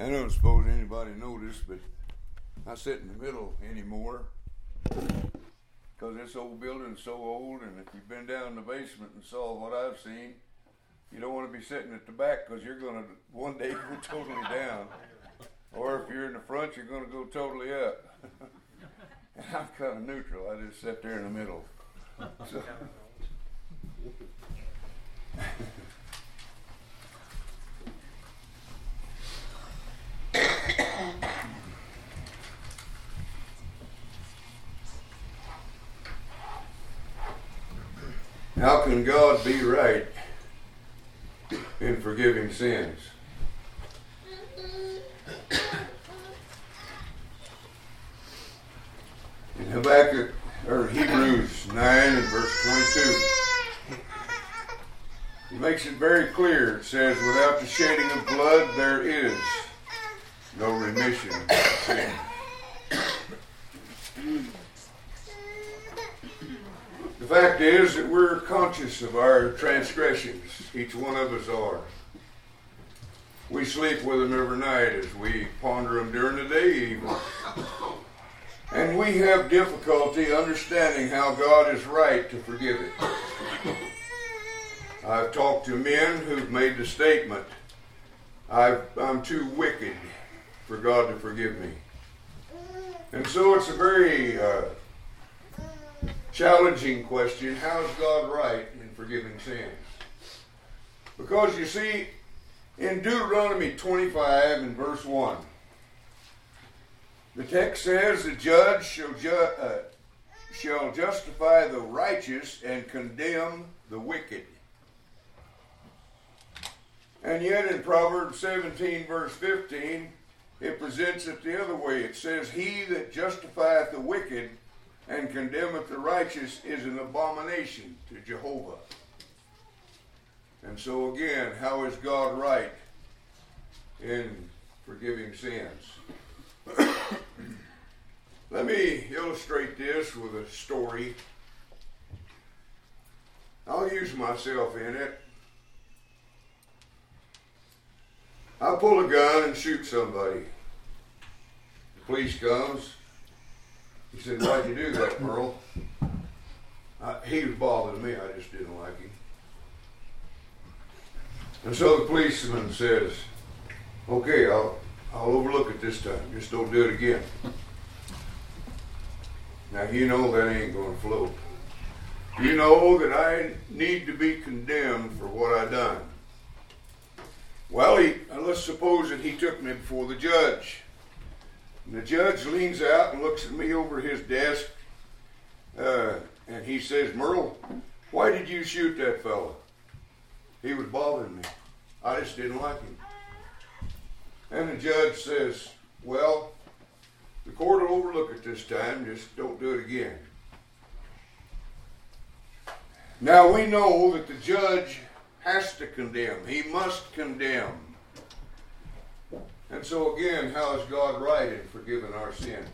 I don't suppose anybody noticed, but I sit in the middle anymore because this old building's so old, and if you've been down in the basement and saw what I've seen, you don't want to be sitting at the back because you're going to one day go totally down. Or if you're in the front, you're going to go totally up. and I'm kind of neutral. I just sit there in the middle. So. How can God be right in forgiving sins? In Habakkuk or Hebrews 9 and verse 22. He makes it very clear. It says, Without the shedding of blood, there is no remission of sin. Fact is that we're conscious of our transgressions. Each one of us are. We sleep with them every night as we ponder them during the day, even. And we have difficulty understanding how God is right to forgive it. I've talked to men who've made the statement, i am too wicked for God to forgive me. And so it's a very uh, challenging question. How is God right in forgiving sins? Because you see, in Deuteronomy 25 and verse 1, the text says the judge shall, ju- uh, shall justify the righteous and condemn the wicked. And yet in Proverbs 17, verse 15, it presents it the other way. It says, He that justifieth the wicked and condemneth the righteous is an abomination to Jehovah. And so again, how is God right in forgiving sins? Let me illustrate this with a story. I'll use myself in it. I pull a gun and shoot somebody. The police comes. He said, Why'd you do that, Merle? I, he was bothering me. I just didn't like him. And so the policeman says, Okay, I'll, I'll overlook it this time. Just don't do it again. Now, you know that ain't going to float. You know that I need to be condemned for what I done. Well, he, let's suppose that he took me before the judge. And the judge leans out and looks at me over his desk, uh, and he says, Merle, why did you shoot that fellow? He was bothering me. I just didn't like him. And the judge says, Well, the court will overlook it this time, just don't do it again. Now we know that the judge has to condemn, he must condemn. And so again, how is God right in forgiving our sins?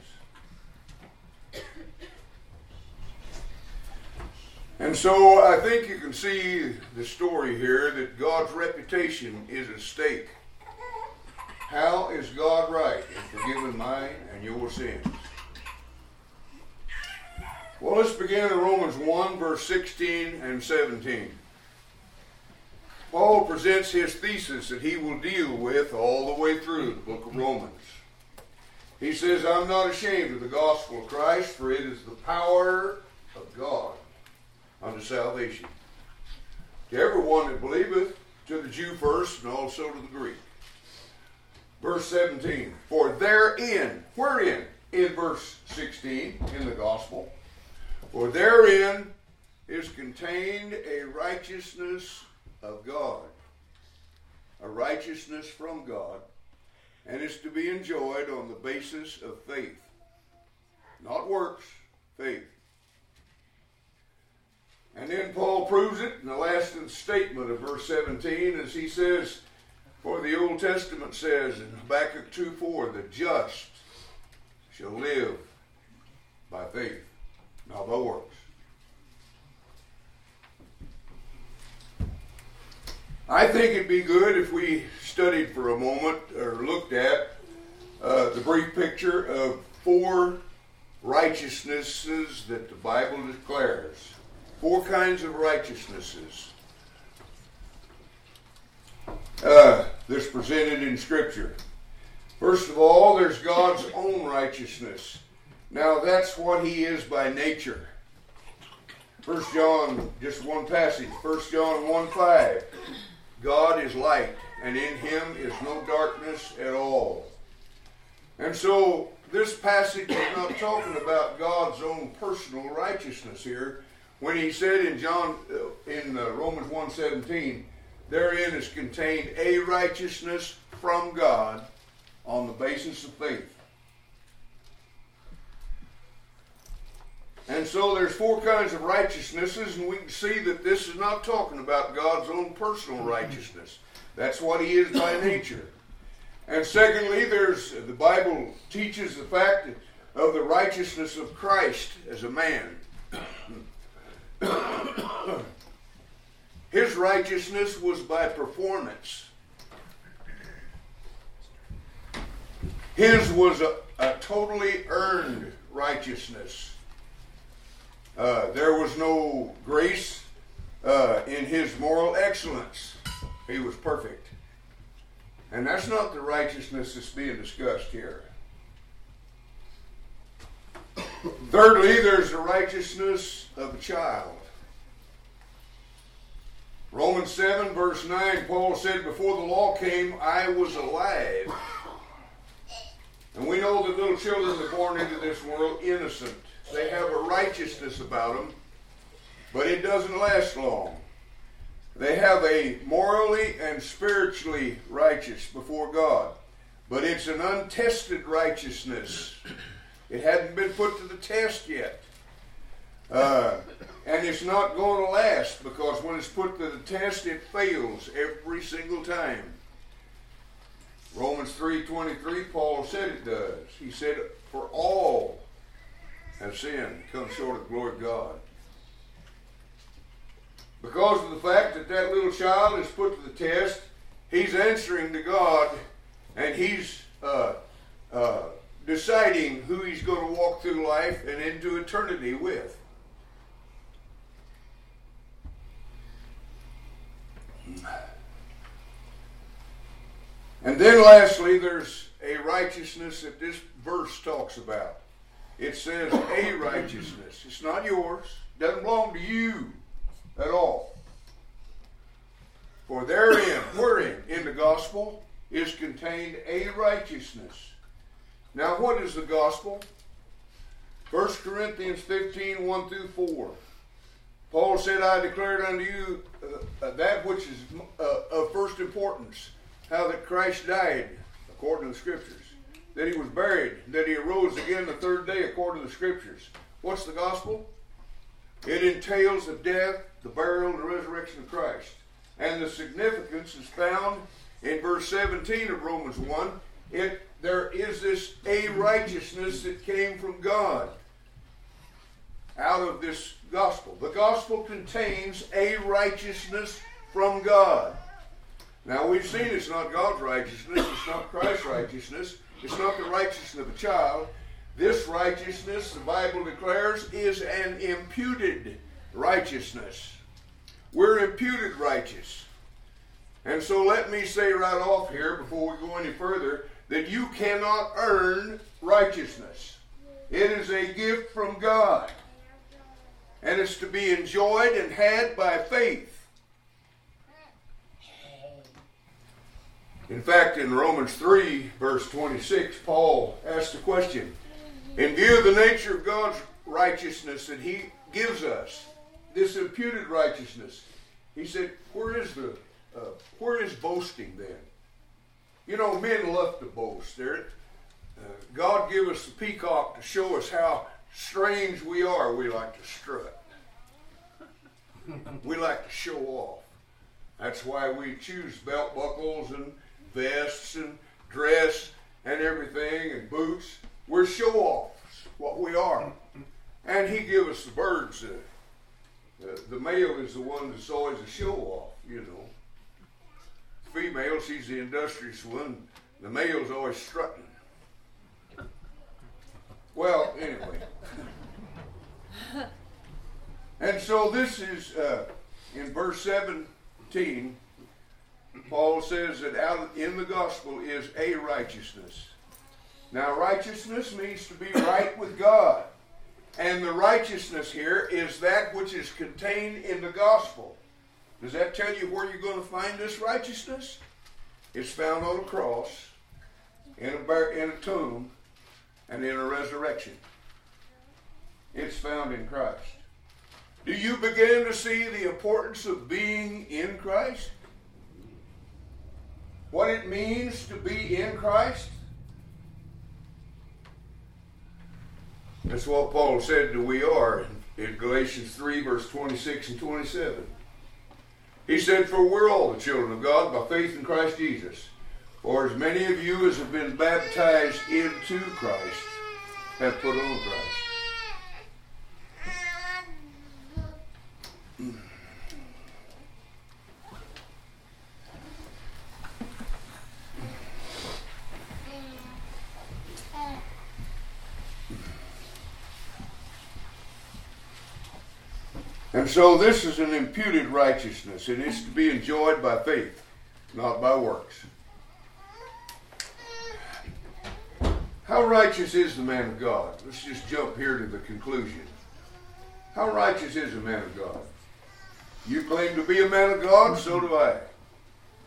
And so I think you can see the story here that God's reputation is at stake. How is God right in forgiving mine and your sins? Well, let's begin in Romans 1, verse 16 and 17. Paul presents his thesis that he will deal with all the way through the book of Romans. He says, I'm not ashamed of the gospel of Christ, for it is the power of God unto salvation. To everyone that believeth, to the Jew first, and also to the Greek. Verse 17, for therein, wherein? In verse 16, in the gospel, for therein is contained a righteousness of God, a righteousness from God, and is to be enjoyed on the basis of faith. Not works, faith. And then Paul proves it in the last statement of verse 17 as he says, For the Old Testament says in Habakkuk 2 4, the just shall live by faith, not by works. I think it'd be good if we studied for a moment or looked at uh, the brief picture of four righteousnesses that the Bible declares. Four kinds of righteousnesses uh, that's presented in Scripture. First of all, there's God's own righteousness. Now, that's what He is by nature. First John, just one passage. First John 1 5. God is light, and in him is no darkness at all. And so this passage is not talking about God's own personal righteousness here. When he said in John uh, in uh, Romans 1:17, therein is contained a righteousness from God on the basis of faith. And so there's four kinds of righteousnesses, and we can see that this is not talking about God's own personal righteousness. That's what He is by nature. And secondly, there's the Bible teaches the fact of the righteousness of Christ as a man. His righteousness was by performance. His was a, a totally earned righteousness. Uh, there was no grace uh, in his moral excellence. He was perfect. And that's not the righteousness that's being discussed here. Thirdly, there's the righteousness of a child. Romans 7, verse 9, Paul said, Before the law came, I was alive. And we know that little children are born into this world innocent. They have a righteousness about them, but it doesn't last long. They have a morally and spiritually righteous before God, but it's an untested righteousness. It hadn't been put to the test yet. Uh, and it's not going to last because when it's put to the test, it fails every single time. Romans 3.23, Paul said it does. He said, for all have sinned, come short of the glory of God. Because of the fact that that little child is put to the test, he's answering to God and he's uh, uh, deciding who he's going to walk through life and into eternity with. And then lastly, there's a righteousness that this verse talks about. It says a righteousness. It's not yours. It doesn't belong to you at all. For therein, wherein, in the gospel, is contained a righteousness. Now, what is the gospel? 1 Corinthians 15, 1 through 4. Paul said, I declared unto you uh, that which is uh, of first importance, how that Christ died, according to the Scriptures that he was buried, that he arose again the third day according to the scriptures. What's the gospel? It entails the death, the burial, and the resurrection of Christ. And the significance is found in verse 17 of Romans 1. It, there is this a righteousness that came from God out of this gospel. The gospel contains a righteousness from God. Now we've seen it's not God's righteousness, it's not Christ's righteousness, it's not the righteousness of a child. This righteousness, the Bible declares, is an imputed righteousness. We're imputed righteous. And so let me say right off here, before we go any further, that you cannot earn righteousness. It is a gift from God. And it's to be enjoyed and had by faith. In fact, in Romans 3, verse 26, Paul asked a question. In view of the nature of God's righteousness that He gives us, this imputed righteousness, he said, "Where is the, uh, where is boasting then? You know, men love to boast. Uh, God give us the peacock to show us how strange we are. We like to strut. we like to show off. That's why we choose belt buckles and vests and dress and everything and boots. We're show offs, what we are. And he give us the birds. Uh, the, the male is the one that's always a show off, you know. female, she's the industrious one. The male's always strutting. Well, anyway. and so this is uh, in verse 17. Paul says that out in the gospel is a righteousness. Now, righteousness means to be right with God. And the righteousness here is that which is contained in the gospel. Does that tell you where you're going to find this righteousness? It's found on a cross, in a, bar- in a tomb, and in a resurrection. It's found in Christ. Do you begin to see the importance of being in Christ? What it means to be in Christ? That's what Paul said that we are in Galatians 3, verse 26 and 27. He said, For we're all the children of God by faith in Christ Jesus. For as many of you as have been baptized into Christ have put on Christ. And so this is an imputed righteousness. It is to be enjoyed by faith, not by works. How righteous is the man of God? Let's just jump here to the conclusion. How righteous is a man of God? You claim to be a man of God, so do I.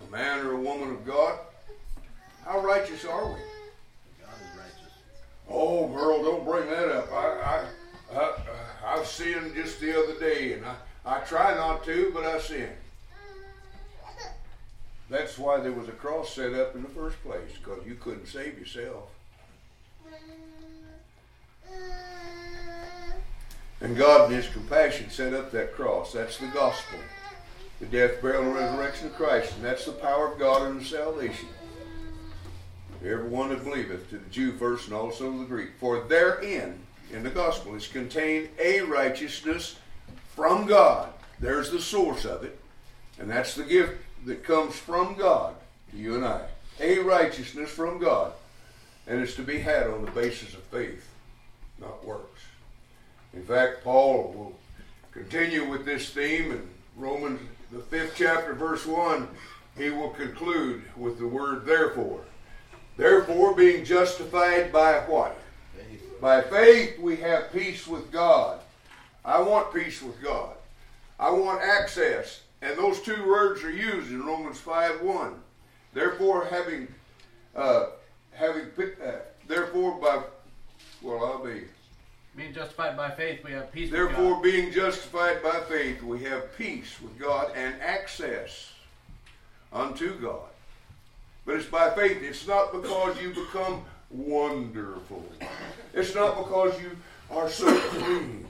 A man or a woman of God. How righteous are we? God is righteous. Oh, girl, don't bring that up. I, I've sinned just the other day, and I, I try not to, but I sin. That's why there was a cross set up in the first place, because you couldn't save yourself. And God, in His compassion, set up that cross. That's the gospel. The death, burial, and resurrection of Christ. And that's the power of God unto salvation. Everyone that believeth, to the Jew first and also to the Greek. For therein, in the gospel, is contained a righteousness from God. There's the source of it. And that's the gift that comes from God to you and I. A righteousness from God. And it's to be had on the basis of faith, not works. In fact, Paul will continue with this theme in Romans, the fifth chapter, verse 1. He will conclude with the word therefore. Therefore, being justified by what? By faith, we have peace with God. I want peace with God. I want access. And those two words are used in Romans 5 1. Therefore, having, uh, having, uh, therefore, by, well, I'll be. Being justified by faith, we have peace with Therefore, being justified by faith, we have peace with God and access unto God. But it's by faith. It's not because you become wonderful. It's not because you are so clean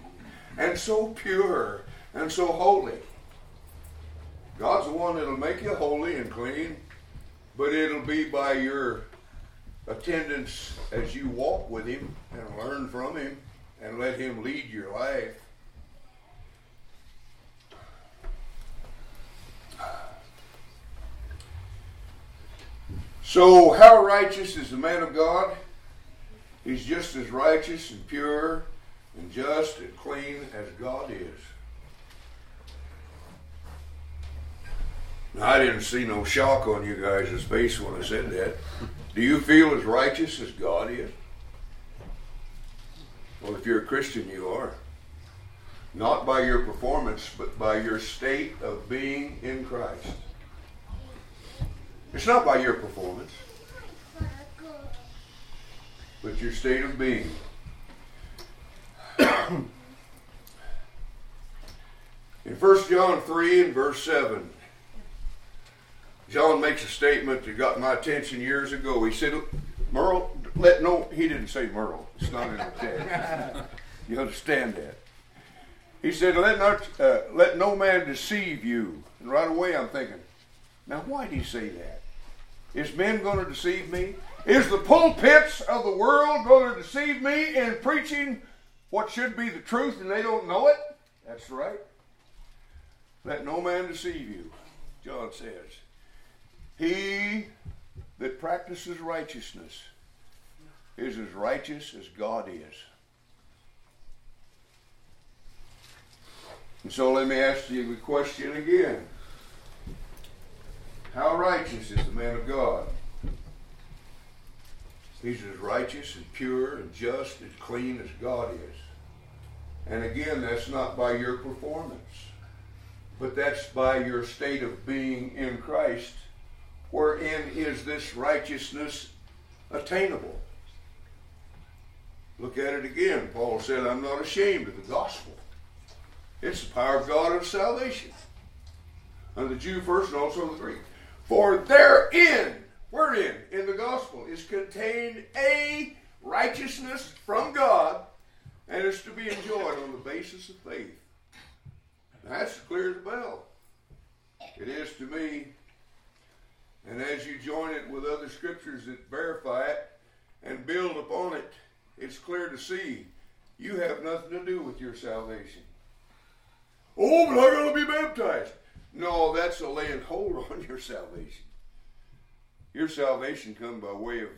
and so pure and so holy. God's the one that'll make you holy and clean, but it'll be by your attendance as you walk with Him and learn from Him and let Him lead your life. So, how righteous is the man of God? He's just as righteous and pure and just and clean as God is. I didn't see no shock on you guys' face when I said that. Do you feel as righteous as God is? Well, if you're a Christian, you are. Not by your performance, but by your state of being in Christ. It's not by your performance, but your state of being. In 1 John 3 and verse 7, John makes a statement that got my attention years ago. He said, Merle, let no, he didn't say Merle. It's not in the text. you understand that. He said, let, not, uh, let no man deceive you. And right away I'm thinking, now why did he say that? Is men going to deceive me? Is the pulpits of the world going to deceive me in preaching what should be the truth and they don't know it? That's right. Let no man deceive you, John says. He that practices righteousness is as righteous as God is. And so let me ask you the question again. How righteous is the man of God? He's as righteous and pure and just and clean as God is. And again, that's not by your performance, but that's by your state of being in Christ, wherein is this righteousness attainable. Look at it again. Paul said, I'm not ashamed of the gospel. It's the power of God of salvation. And the Jew first and also the Greek. For therein, wherein in the gospel is contained a righteousness from God and is to be enjoyed on the basis of faith. That's clear as a bell. It is to me. And as you join it with other scriptures that verify it and build upon it, it's clear to see you have nothing to do with your salvation. Oh, but I gotta be baptized. No, that's a laying hold on your salvation. Your salvation comes by way of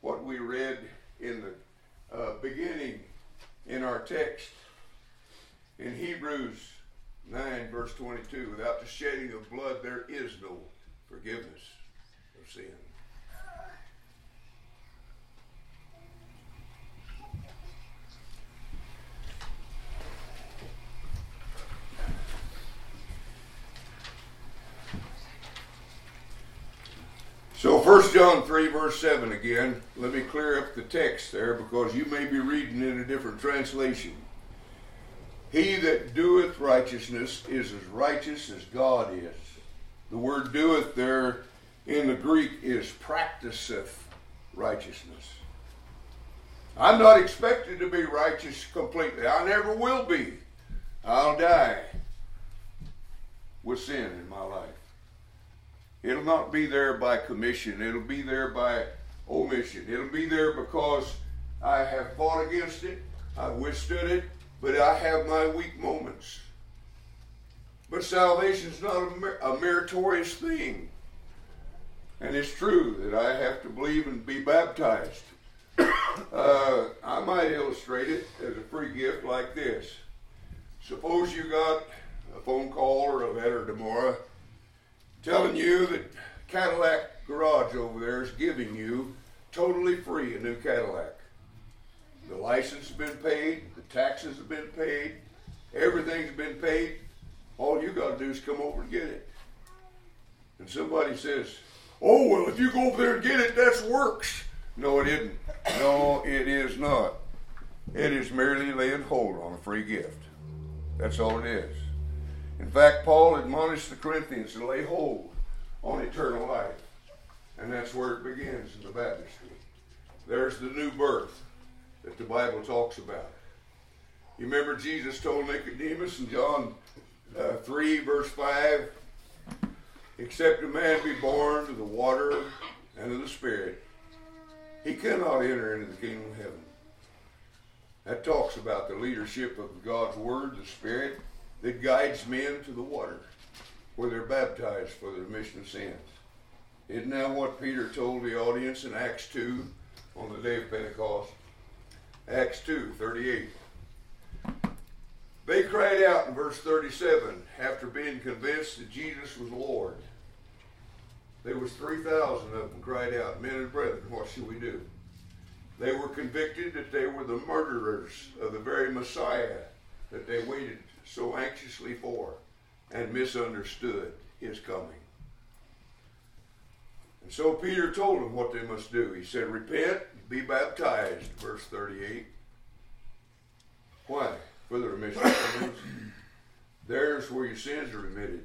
what we read in the uh, beginning in our text in Hebrews 9, verse 22. Without the shedding of blood, there is no forgiveness of sin. So 1 John 3 verse 7 again. Let me clear up the text there because you may be reading in a different translation. He that doeth righteousness is as righteous as God is. The word doeth there in the Greek is practiseth righteousness. I'm not expected to be righteous completely. I never will be. I'll die with sin in my life. It'll not be there by commission. It'll be there by omission. It'll be there because I have fought against it. I've withstood it, but I have my weak moments. But salvation is not a, a meritorious thing. And it's true that I have to believe and be baptized. Uh, I might illustrate it as a free gift like this. Suppose you got a phone call or a letter tomorrow telling you that Cadillac Garage over there is giving you totally free a new Cadillac. The license has been paid, the taxes have been paid, everything's been paid. All you got to do is come over and get it. And somebody says, "Oh well, if you go over there and get it, that's works." No, it isn't. No, it is not. It is merely laying hold on a free gift. That's all it is. In fact, Paul admonished the Corinthians to lay hold on eternal life. And that's where it begins in the baptistry. There's the new birth that the Bible talks about. You remember Jesus told Nicodemus in John uh, 3, verse 5 Except a man be born of the water and of the Spirit, he cannot enter into the kingdom of heaven. That talks about the leadership of God's Word, the Spirit, that guides men to the water where they're baptized for the remission of sins. Isn't that what Peter told the audience in Acts 2 on the day of Pentecost? Acts 2, 38. They cried out in verse 37 after being convinced that Jesus was Lord. There was 3,000 of them cried out, men and brethren, what shall we do? They were convicted that they were the murderers of the very Messiah that they waited so anxiously for and misunderstood his coming. And so Peter told them what they must do. He said, Repent, be baptized, verse 38. Why? For the remission of sins. There's where your sins are remitted.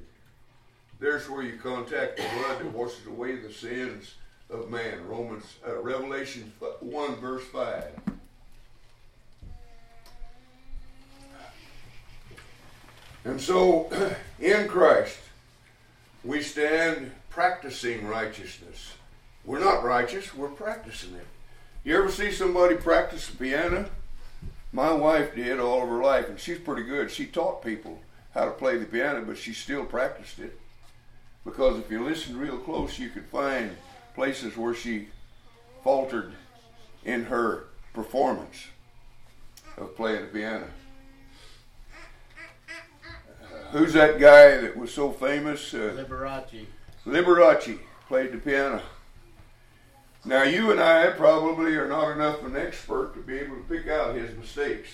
There's where you contact the blood that washes away the sins of man. Romans, uh, Revelation 1, verse 5. And so, in Christ, we stand practicing righteousness. We're not righteous, we're practicing it. You ever see somebody practice the piano? My wife did all of her life, and she's pretty good. She taught people how to play the piano, but she still practiced it. Because if you listen real close, you could find places where she faltered in her performance of playing the piano. Who's that guy that was so famous? Uh, Liberace. Liberace played the piano. Now, you and I probably are not enough of an expert to be able to pick out his mistakes,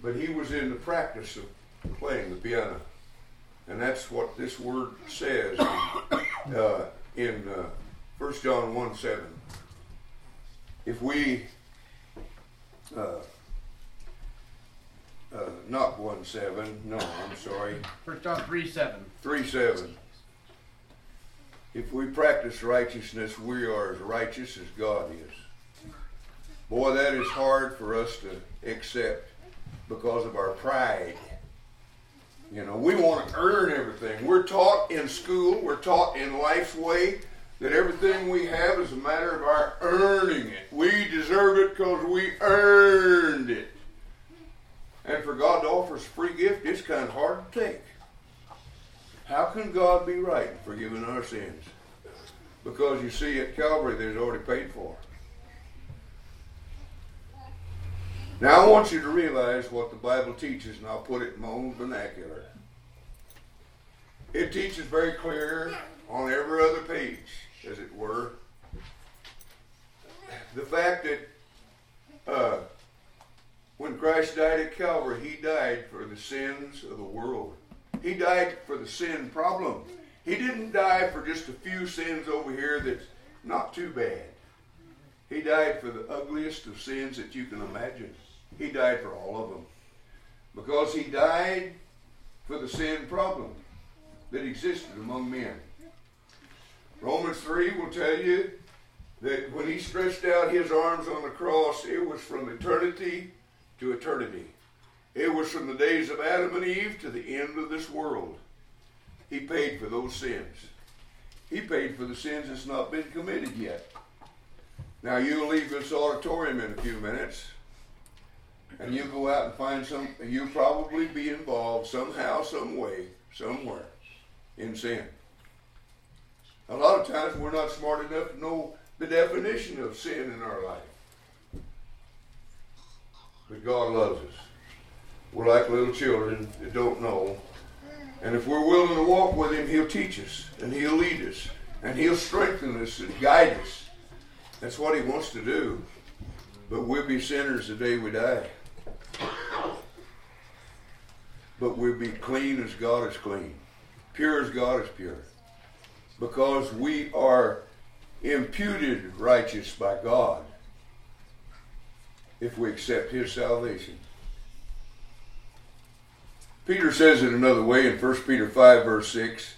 but he was in the practice of playing the piano. And that's what this word says uh, in uh, 1 John 1 7. If we, uh, uh, not 1 7, no, I'm sorry. 1 John 3 7. 3 7. If we practice righteousness, we are as righteous as God is. Boy, that is hard for us to accept because of our pride. You know, we want to earn everything. We're taught in school, we're taught in life's way that everything we have is a matter of our earning it. We deserve it because we earned it. And for God to offer us a free gift, it's kind of hard to take. How can God be right in forgiving our sins? Because you see, at Calvary, there's already paid for. Now, I want you to realize what the Bible teaches, and I'll put it in my own vernacular. It teaches very clear on every other page, as it were, the fact that uh, when Christ died at Calvary, he died for the sins of the world. He died for the sin problem. He didn't die for just a few sins over here that's not too bad. He died for the ugliest of sins that you can imagine. He died for all of them. Because he died for the sin problem that existed among men. Romans 3 will tell you that when he stretched out his arms on the cross, it was from eternity to eternity. It was from the days of Adam and Eve to the end of this world. He paid for those sins. He paid for the sins that's not been committed yet. Now you'll leave this auditorium in a few minutes, and you go out and find some. You'll probably be involved somehow, some way, somewhere in sin. A lot of times we're not smart enough to know the definition of sin in our life. But God loves us. We're like little children that don't know. And if we're willing to walk with Him, He'll teach us and He'll lead us and He'll strengthen us and guide us. That's what He wants to do. But we'll be sinners the day we die. But we'll be clean as God is clean, pure as God is pure. Because we are imputed righteous by God if we accept His salvation. Peter says it another way in 1 Peter 5, verse 6.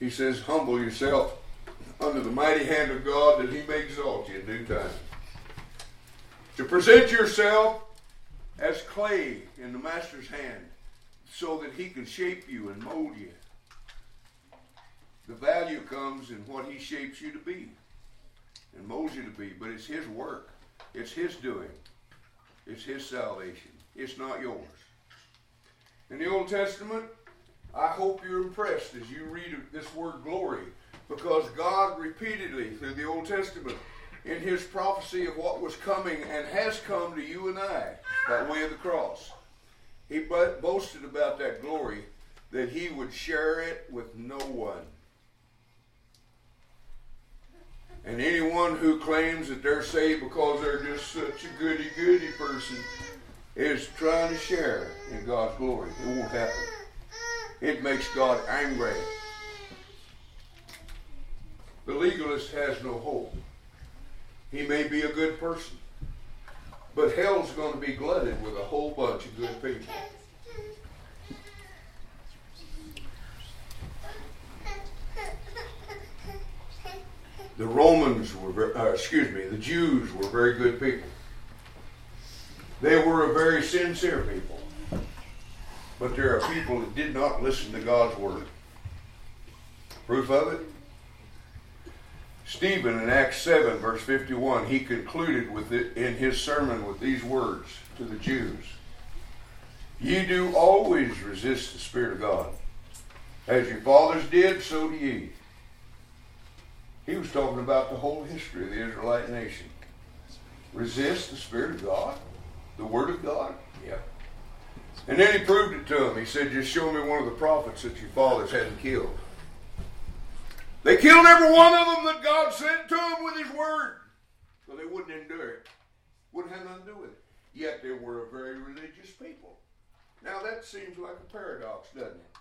He says, Humble yourself under the mighty hand of God that he may exalt you in due time. To present yourself as clay in the master's hand so that he can shape you and mold you. The value comes in what he shapes you to be and molds you to be, but it's his work. It's his doing. It's his salvation. It's not yours in the Old Testament, I hope you're impressed as you read this word glory because God repeatedly through the Old Testament in his prophecy of what was coming and has come to you and I by way of the cross, he boasted about that glory that he would share it with no one. And anyone who claims that they're saved because they're just such a goody goody person is trying to share in God's glory. It won't happen. It makes God angry. The legalist has no hope. He may be a good person, but hell's going to be glutted with a whole bunch of good people. The Romans were, uh, excuse me, the Jews were very good people. They were a very sincere people. But there are people that did not listen to God's word. Proof of it? Stephen in Acts 7, verse 51, he concluded with it in his sermon with these words to the Jews Ye do always resist the Spirit of God. As your fathers did, so do ye. He was talking about the whole history of the Israelite nation. Resist the Spirit of God, the Word of God. Yeah. And then he proved it to him. He said, Just show me one of the prophets that your fathers hadn't killed. They killed every one of them that God sent to them with his word. So they wouldn't endure it. Wouldn't have nothing to do with it. Yet they were a very religious people. Now that seems like a paradox, doesn't it?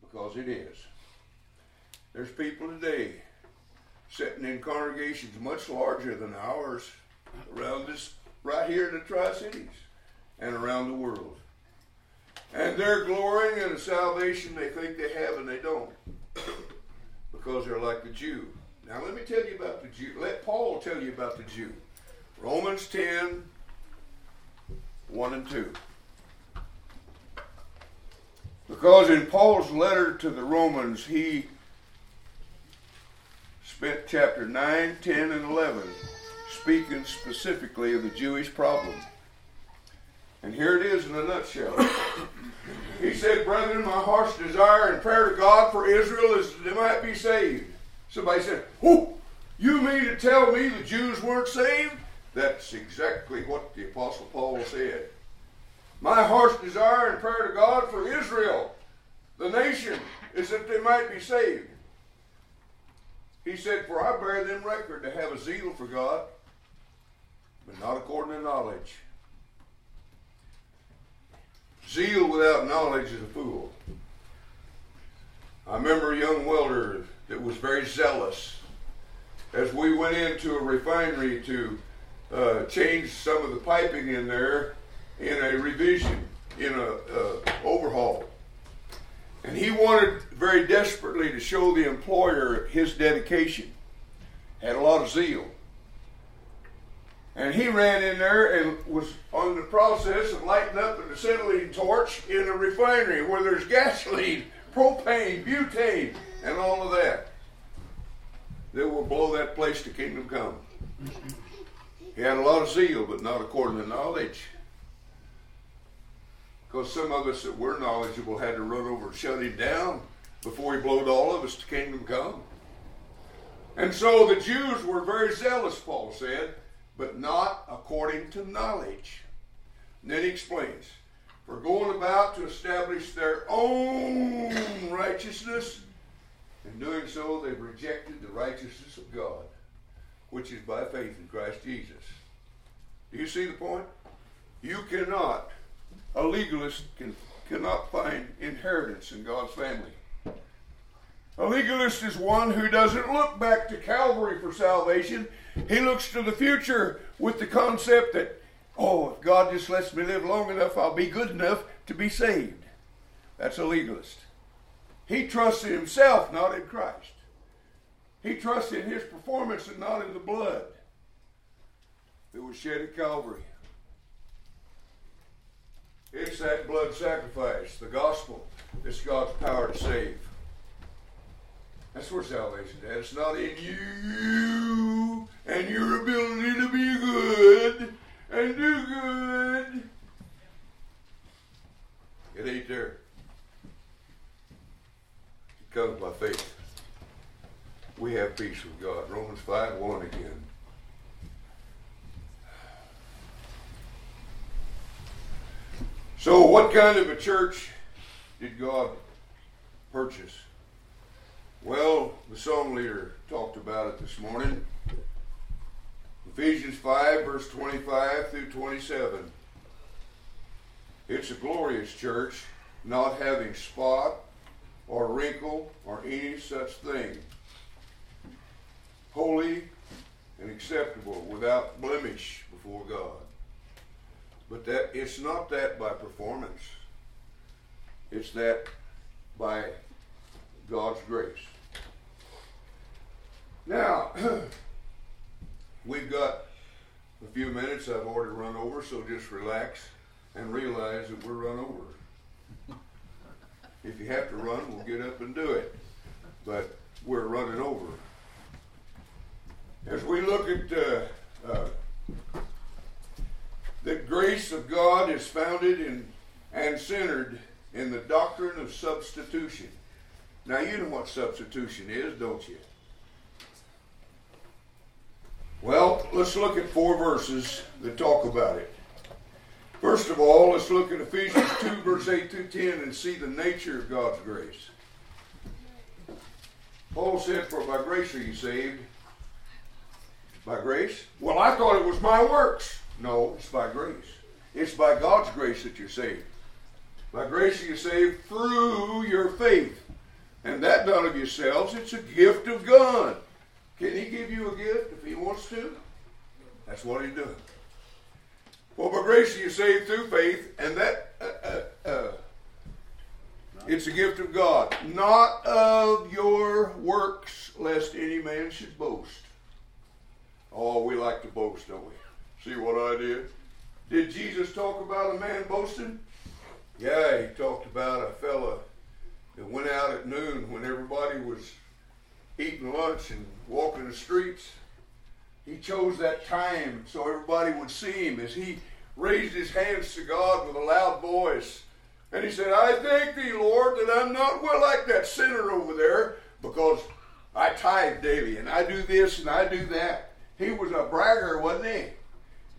Because it is. There's people today sitting in congregations much larger than ours around this, right here in the Tri Cities and around the world. And they're glorying in a salvation they think they have and they don't. because they're like the Jew. Now let me tell you about the Jew. Let Paul tell you about the Jew. Romans 10, 1 and 2. Because in Paul's letter to the Romans, he spent chapter 9, 10, and 11 speaking specifically of the Jewish problem. And here it is in a nutshell. he said, Brethren, my heart's desire and prayer to God for Israel is that they might be saved. Somebody said, Who? You mean to tell me the Jews weren't saved? That's exactly what the Apostle Paul said. My heart's desire and prayer to God for Israel, the nation, is that they might be saved. He said, For I bear them record to have a zeal for God, but not according to knowledge. Zeal without knowledge is a fool. I remember a young welder that was very zealous. As we went into a refinery to uh, change some of the piping in there in a revision, in a uh, overhaul, and he wanted very desperately to show the employer his dedication. Had a lot of zeal. And he ran in there and was on the process of lighting up an acetylene torch in a refinery where there's gasoline, propane, butane, and all of that. That will blow that place to kingdom come. He had a lot of zeal, but not according to knowledge. Because some of us that were knowledgeable had to run over and shut him down before he blowed all of us to kingdom come. And so the Jews were very zealous, Paul said but not according to knowledge. And then he explains, for going about to establish their own righteousness, in doing so they've rejected the righteousness of God, which is by faith in Christ Jesus. Do you see the point? You cannot, a legalist can, cannot find inheritance in God's family. A legalist is one who doesn't look back to Calvary for salvation. He looks to the future with the concept that, oh, if God just lets me live long enough, I'll be good enough to be saved. That's a legalist. He trusts in himself, not in Christ. He trusts in his performance and not in the blood that was shed at Calvary. It's that blood sacrifice, the gospel, It's God's power to save. That's where salvation is. It's not in you and your ability to be good and do good. It ain't there. It comes by faith. We have peace with God. Romans 5 1 again. So, what kind of a church did God purchase? Well, the song leader talked about it this morning. Ephesians 5, verse 25 through 27. It's a glorious church, not having spot or wrinkle or any such thing. Holy and acceptable, without blemish before God. But that it's not that by performance. It's that by God's grace. Now, we've got a few minutes. I've already run over, so just relax and realize that we're run over. If you have to run, we'll get up and do it. But we're running over. As we look at uh, uh, the grace of God is founded in and centered in the doctrine of substitution. Now, you know what substitution is, don't you? Well, let's look at four verses that talk about it. First of all, let's look at Ephesians 2, verse 8 through 10, and see the nature of God's grace. Paul said, For by grace are you saved. By grace? Well, I thought it was my works. No, it's by grace. It's by God's grace that you're saved. By grace you're saved through your faith. And that not of yourselves, it's a gift of God. Can he give you a gift if he wants to? That's what he's doing. For by grace you're saved through faith, and that uh, uh, uh, it's a gift of God, not of your works, lest any man should boast. Oh, we like to boast, don't we? See what I did? Did Jesus talk about a man boasting? Yeah, he talked about a fella that went out at noon when everybody was eating lunch and walking the streets. He chose that time so everybody would see him as he raised his hands to God with a loud voice. And he said, I thank thee, Lord, that I'm not well like that sinner over there because I tithe daily and I do this and I do that. He was a bragger, wasn't he?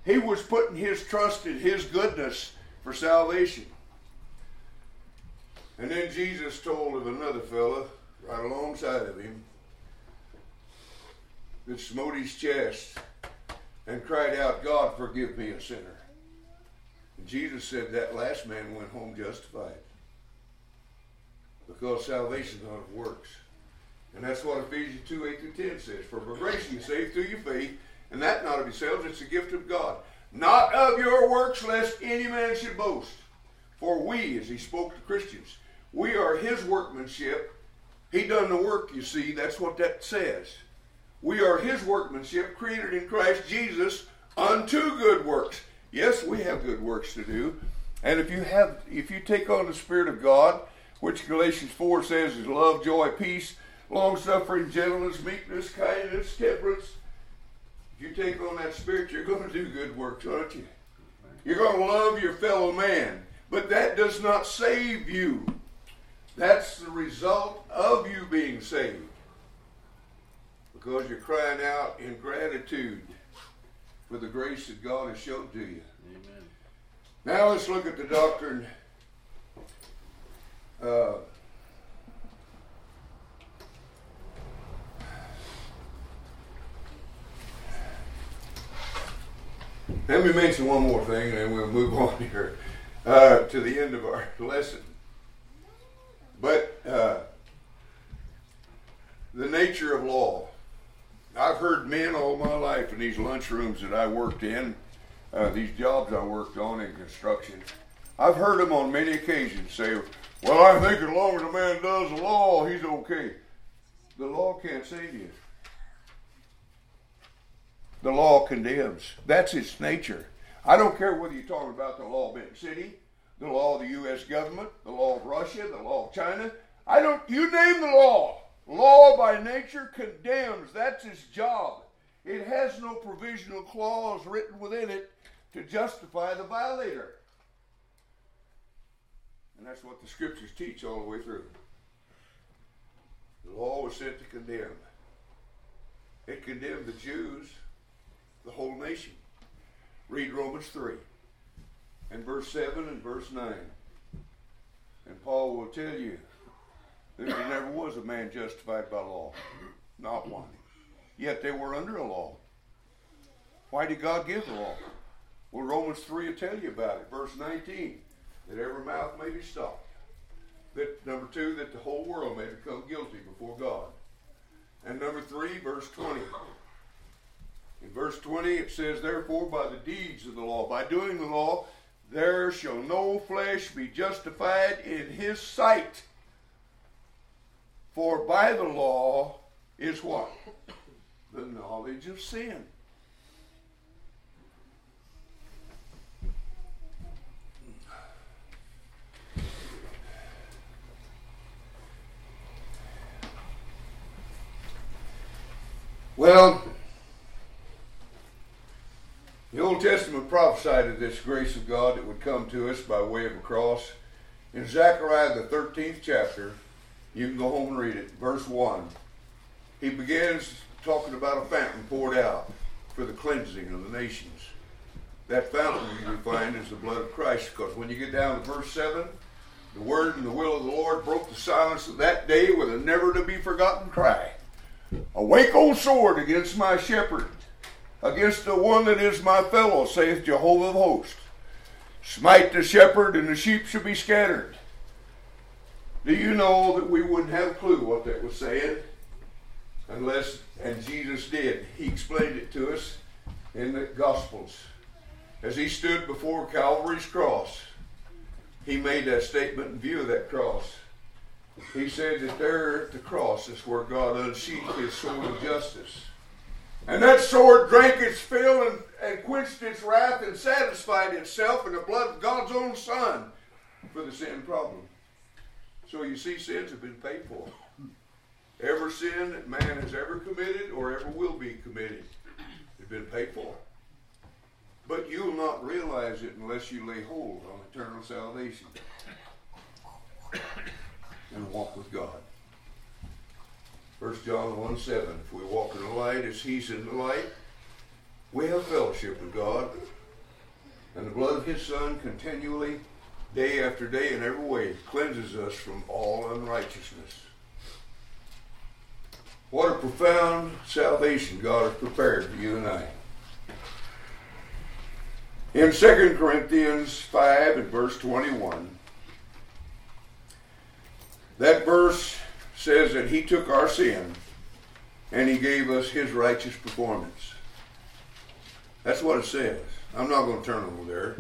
He was putting his trust in his goodness for salvation. And then Jesus told of another fellow right alongside of him that smote his chest and cried out, God, forgive me, a sinner. And Jesus said that last man went home justified because salvation is not of works. And that's what Ephesians 2 8 through 10 says. For by grace you saved through your faith, and that not of yourselves, it's a gift of God. Not of your works, lest any man should boast. For we, as he spoke to Christians, we are his workmanship. He done the work, you see. That's what that says. We are his workmanship, created in Christ Jesus unto good works. Yes, we have good works to do. And if you have if you take on the Spirit of God, which Galatians 4 says is love, joy, peace, long suffering, gentleness, meekness, kindness, temperance. You take on that spirit, you're going to do good works, aren't you? You're going to love your fellow man. But that does not save you. That's the result of you being saved. Because you're crying out in gratitude for the grace that God has shown to you. Amen. Now let's look at the doctrine. Uh, let me mention one more thing, and then we'll move on here uh, to the end of our lesson. But uh, the nature of law. I've heard men all my life in these lunchrooms that I worked in, uh, these jobs I worked on in construction. I've heard them on many occasions say, "Well, I think as long as a man does the law, he's okay." The law can't save you. The law condemns. That's its nature. I don't care whether you're talking about the law of Benton City, the law of the U.S. government, the law of Russia, the law of China. I don't. You name the law. Law by nature condemns. That's its job. It has no provisional clause written within it to justify the violator. And that's what the scriptures teach all the way through. The law was sent to condemn. It condemned the Jews, the whole nation. Read Romans 3 and verse 7 and verse 9. And Paul will tell you that there never was a man justified by law. Not one. Yet they were under a law. Why did God give the law? Well, Romans 3 will tell you about it. Verse 19 that every mouth may be stopped. That number two, that the whole world may become guilty before God. And number three, verse 20. In verse 20, it says, Therefore, by the deeds of the law, by doing the law, there shall no flesh be justified in his sight. For by the law is what? The knowledge of sin. Well, the Old Testament prophesied of this grace of God that would come to us by way of a cross. In Zechariah, the 13th chapter, You can go home and read it. Verse 1. He begins talking about a fountain poured out for the cleansing of the nations. That fountain you find is the blood of Christ because when you get down to verse 7, the word and the will of the Lord broke the silence of that day with a never to be forgotten cry. Awake, O sword, against my shepherd, against the one that is my fellow, saith Jehovah of hosts. Smite the shepherd, and the sheep shall be scattered. Do you know that we wouldn't have a clue what that was saying? Unless, and Jesus did. He explained it to us in the Gospels. As he stood before Calvary's cross, he made that statement in view of that cross. He said that there at the cross is where God unsheathed his sword of justice. And that sword drank its fill and, and quenched its wrath and satisfied itself in the blood of God's own Son for the sin problem. So you see, sins have been paid for. Every sin that man has ever committed or ever will be committed has been paid for. But you'll not realize it unless you lay hold on eternal salvation and walk with God. 1 John 1 7. If we walk in the light as he's in the light, we have fellowship with God. And the blood of his Son continually, day after day, in every way, cleanses us from all unrighteousness. What a profound salvation God has prepared for you and I. In 2 Corinthians 5 and verse 21, that verse says that he took our sin and he gave us his righteous performance. That's what it says. I'm not going to turn over there.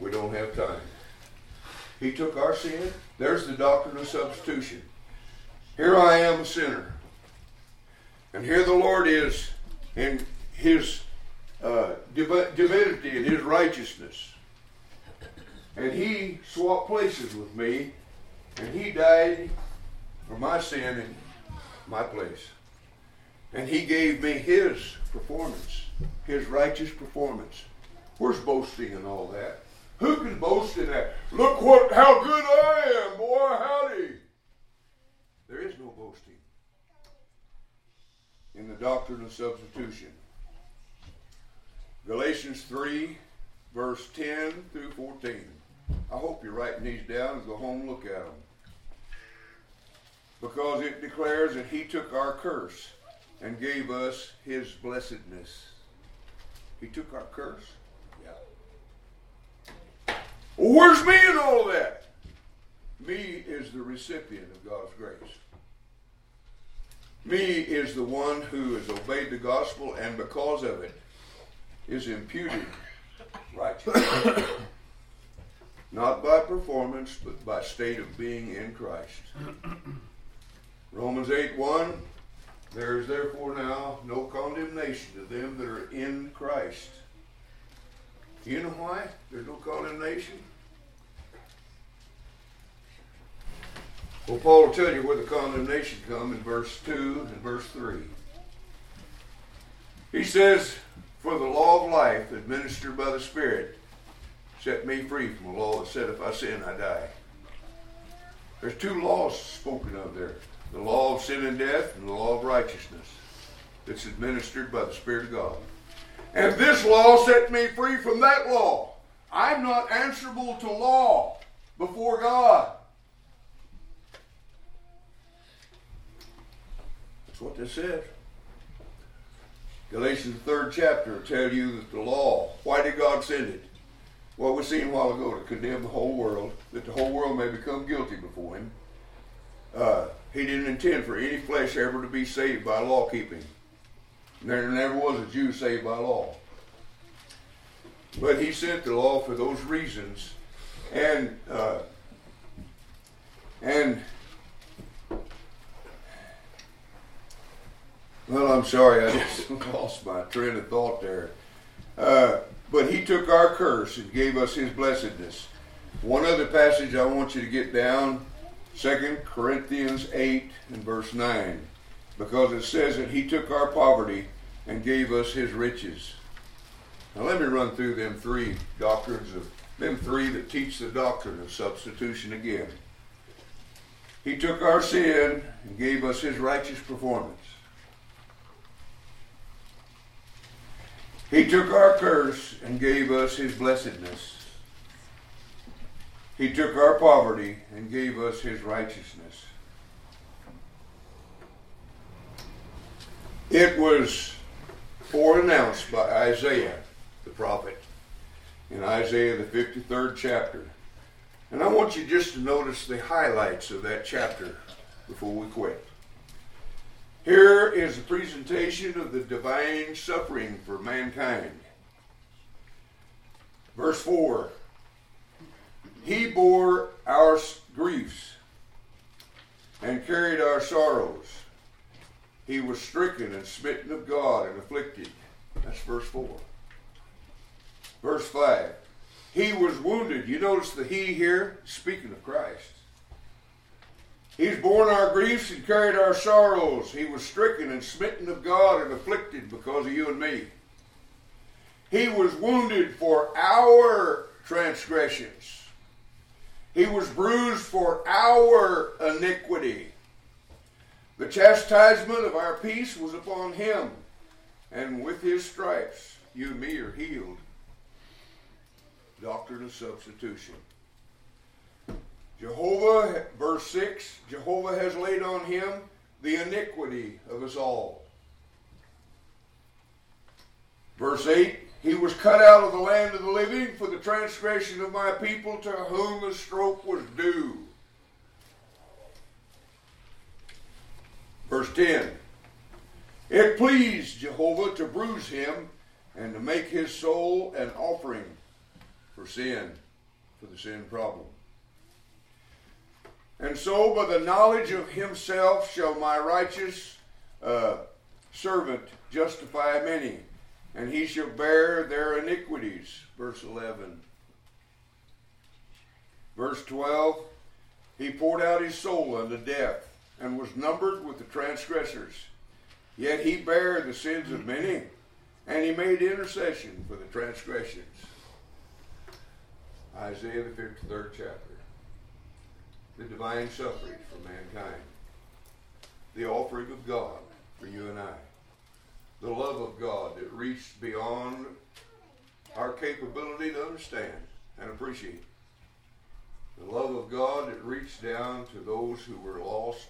We don't have time. He took our sin. There's the doctrine of substitution. Here I am a sinner. And here the Lord is in his uh, divinity and his righteousness. And he swapped places with me, and he died for my sin in my place. And he gave me his performance, his righteous performance. Where's boasting and all that? Who can boast in that? Look what how good I am, boy, howdy. There is no boasting in the doctrine of substitution. Galatians 3, verse 10 through 14. I hope you're writing these down and go home and look at them. Because it declares that he took our curse and gave us his blessedness. He took our curse? Yeah. Well, where's me in all of that? Me is the recipient of God's grace. Me is the one who has obeyed the gospel and because of it is imputed righteousness. Not by performance, but by state of being in Christ. Romans 8 1 There is therefore now no condemnation to them that are in Christ. You know why there's no condemnation? Well, Paul will tell you where the condemnation come in verse 2 and verse 3. He says, For the law of life administered by the Spirit set me free from the law that said, If I sin, I die. There's two laws spoken of there the law of sin and death and the law of righteousness that's administered by the Spirit of God. And this law set me free from that law. I'm not answerable to law before God. That's what this says. Galatians third chapter tell you that the law, why did God send it? Well, we seen a while ago to condemn the whole world, that the whole world may become guilty before him. Uh, he didn't intend for any flesh ever to be saved by law keeping. There never was a Jew saved by law. But he sent the law for those reasons. And uh, and well, I'm sorry, I just lost my train of thought there. Uh, but he took our curse and gave us his blessedness. One other passage I want you to get down 2 Corinthians 8 and verse 9, because it says that he took our poverty and gave us his riches. Now let me run through them three doctrines of them three that teach the doctrine of substitution again. He took our sin and gave us his righteous performance. He took our curse and gave us his blessedness. He took our poverty and gave us his righteousness. It was foreannounced by Isaiah the prophet in Isaiah the 53rd chapter. And I want you just to notice the highlights of that chapter before we quit. Here is a presentation of the divine suffering for mankind. Verse 4 He bore our griefs and carried our sorrows. He was stricken and smitten of God and afflicted. That's verse 4. Verse 5. He was wounded. You notice the he here, speaking of Christ. He's borne our griefs and carried our sorrows. He was stricken and smitten of God and afflicted because of you and me. He was wounded for our transgressions. He was bruised for our iniquity. The chastisement of our peace was upon him, and with his stripes you and me are healed. Doctrine of substitution. Jehovah, verse 6, Jehovah has laid on him the iniquity of us all. Verse 8, he was cut out of the land of the living for the transgression of my people to whom the stroke was due. Verse 10 It pleased Jehovah to bruise him and to make his soul an offering for sin, for the sin problem. And so, by the knowledge of himself, shall my righteous uh, servant justify many, and he shall bear their iniquities. Verse 11. Verse 12 He poured out his soul unto death and was numbered with the transgressors. Yet he bare the sins of many, and he made intercession for the transgressions. Isaiah the 53rd chapter. The divine suffering for mankind. The offering of God for you and I. The love of God that reached beyond our capability to understand and appreciate. The love of God that reached down to those who were lost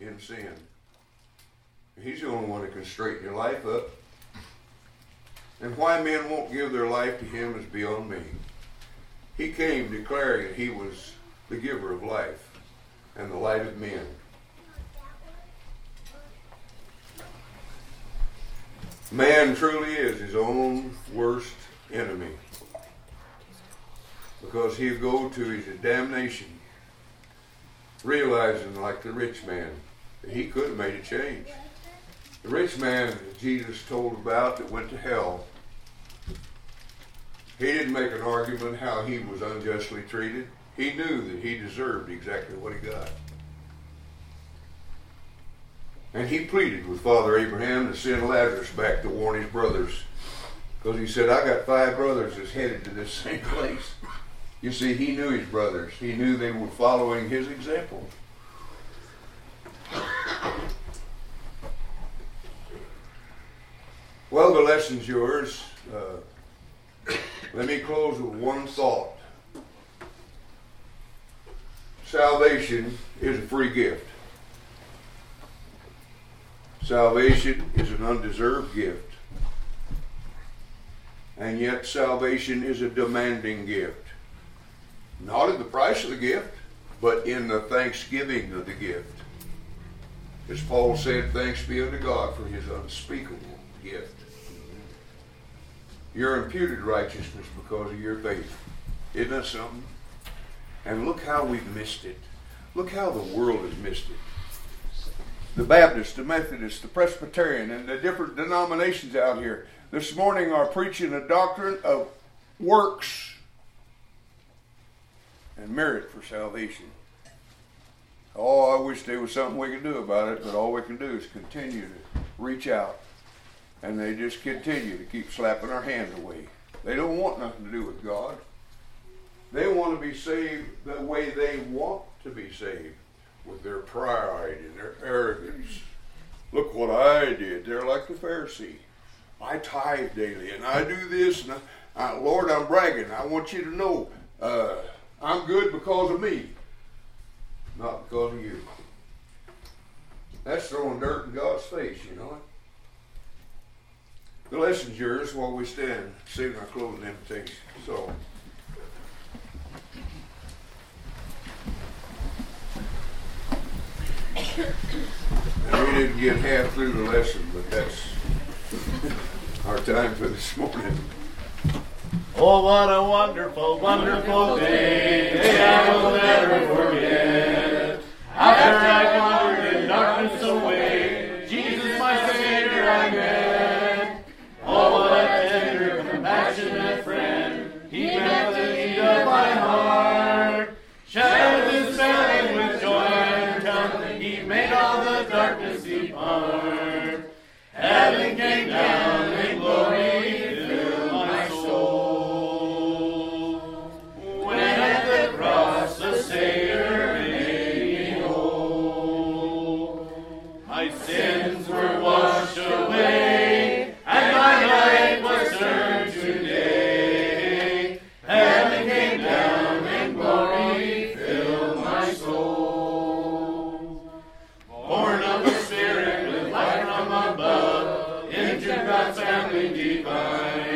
in sin. He's the only one that can straighten your life up. And why men won't give their life to him is beyond me. He came declaring that he was the giver of life and the light of men. Man truly is his own worst enemy because he'll go to his damnation realizing like the rich man that he could have made a change. The rich man that Jesus told about that went to hell, he didn't make an argument how he was unjustly treated. He knew that he deserved exactly what he got. And he pleaded with Father Abraham to send Lazarus back to warn his brothers. Because he said, I got five brothers that's headed to this same place. You see, he knew his brothers. He knew they were following his example. Well, the lesson's yours. Uh, let me close with one thought. Salvation is a free gift. Salvation is an undeserved gift. And yet, salvation is a demanding gift. Not in the price of the gift, but in the thanksgiving of the gift. As Paul said, thanks be unto God for his unspeakable gift. Your imputed righteousness because of your faith. Isn't that something? And look how we've missed it. Look how the world has missed it. The Baptist, the Methodist, the Presbyterian, and the different denominations out here this morning are preaching a doctrine of works and merit for salvation. Oh, I wish there was something we could do about it, but all we can do is continue to reach out. And they just continue to keep slapping our hands away. They don't want nothing to do with God. They want to be saved the way they want to be saved. With their pride and their arrogance. Look what I did. They're like the Pharisee. I tithe daily and I do this and I, I, Lord, I'm bragging. I want you to know uh, I'm good because of me, not because of you. That's throwing dirt in God's face, you know. The lesson's yours while we stand, sing our closing invitation. So. And we didn't get half through the lesson, but that's our time for this morning. Oh, what a wonderful, wonderful day, day I will never forget. After I darkness family divine.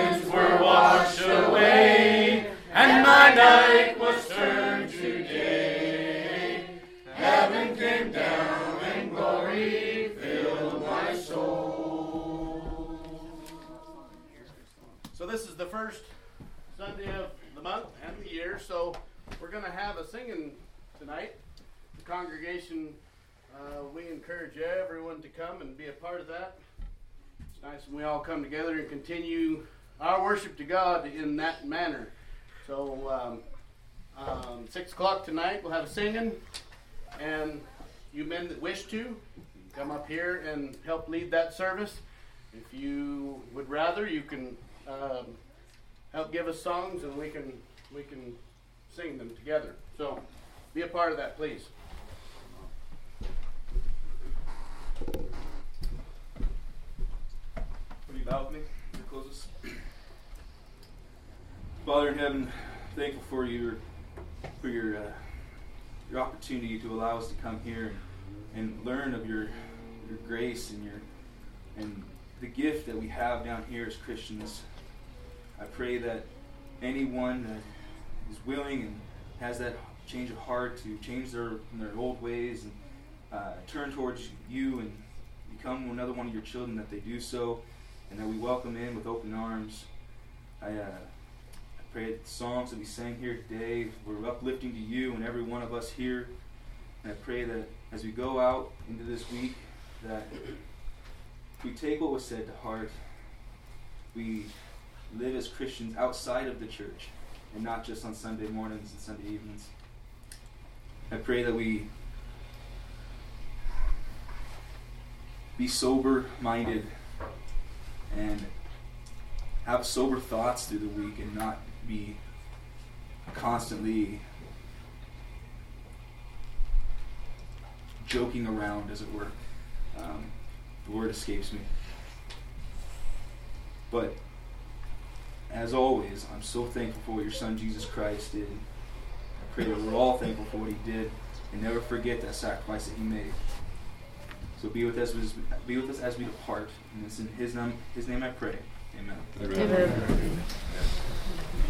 Sins were washed away, and my night was turned to day. Heaven came down and glory filled my soul. So this is the first Sunday of the month and the year, so we're going to have a singing tonight. The congregation, uh, we encourage everyone to come and be a part of that. It's nice when we all come together and continue our worship to God in that manner. So, um, um, six o'clock tonight, we'll have a singing, and you men that wish to, come up here and help lead that service. If you would rather, you can um, help give us songs, and we can we can sing them together. So, be a part of that, please. Will you bow with me to close this? Father in heaven, thankful for your for your uh, your opportunity to allow us to come here and, and learn of your your grace and your and the gift that we have down here as Christians. I pray that anyone that is willing and has that change of heart to change their their old ways and uh, turn towards you and become another one of your children, that they do so, and that we welcome in with open arms. I, uh, pray that the songs that we sang here today were uplifting to you and every one of us here. And I pray that as we go out into this week, that we take what was said to heart. We live as Christians outside of the church, and not just on Sunday mornings and Sunday evenings. I pray that we be sober minded and have sober thoughts through the week and not be constantly joking around, as it were. Um, the word escapes me. But as always, I'm so thankful for what your son Jesus Christ did. I pray that we're all thankful for what he did and never forget that sacrifice that he made. So be with us, be with us as we depart. And it's in his name, his name I pray. Amen. Amen. my mom.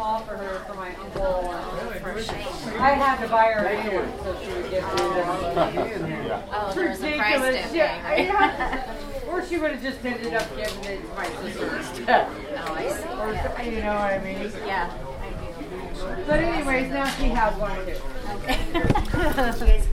and it was too small for her for my uncle. I had to buy her a new one so she would give me one. Oh, It's there's a price ridiculous. Yeah, pay. yeah. Or she would have just ended up giving it to my sister instead. Oh, I see. Or, Yeah. you know what I mean? Yeah, I do. But anyways, now she has one too. Okay. you guys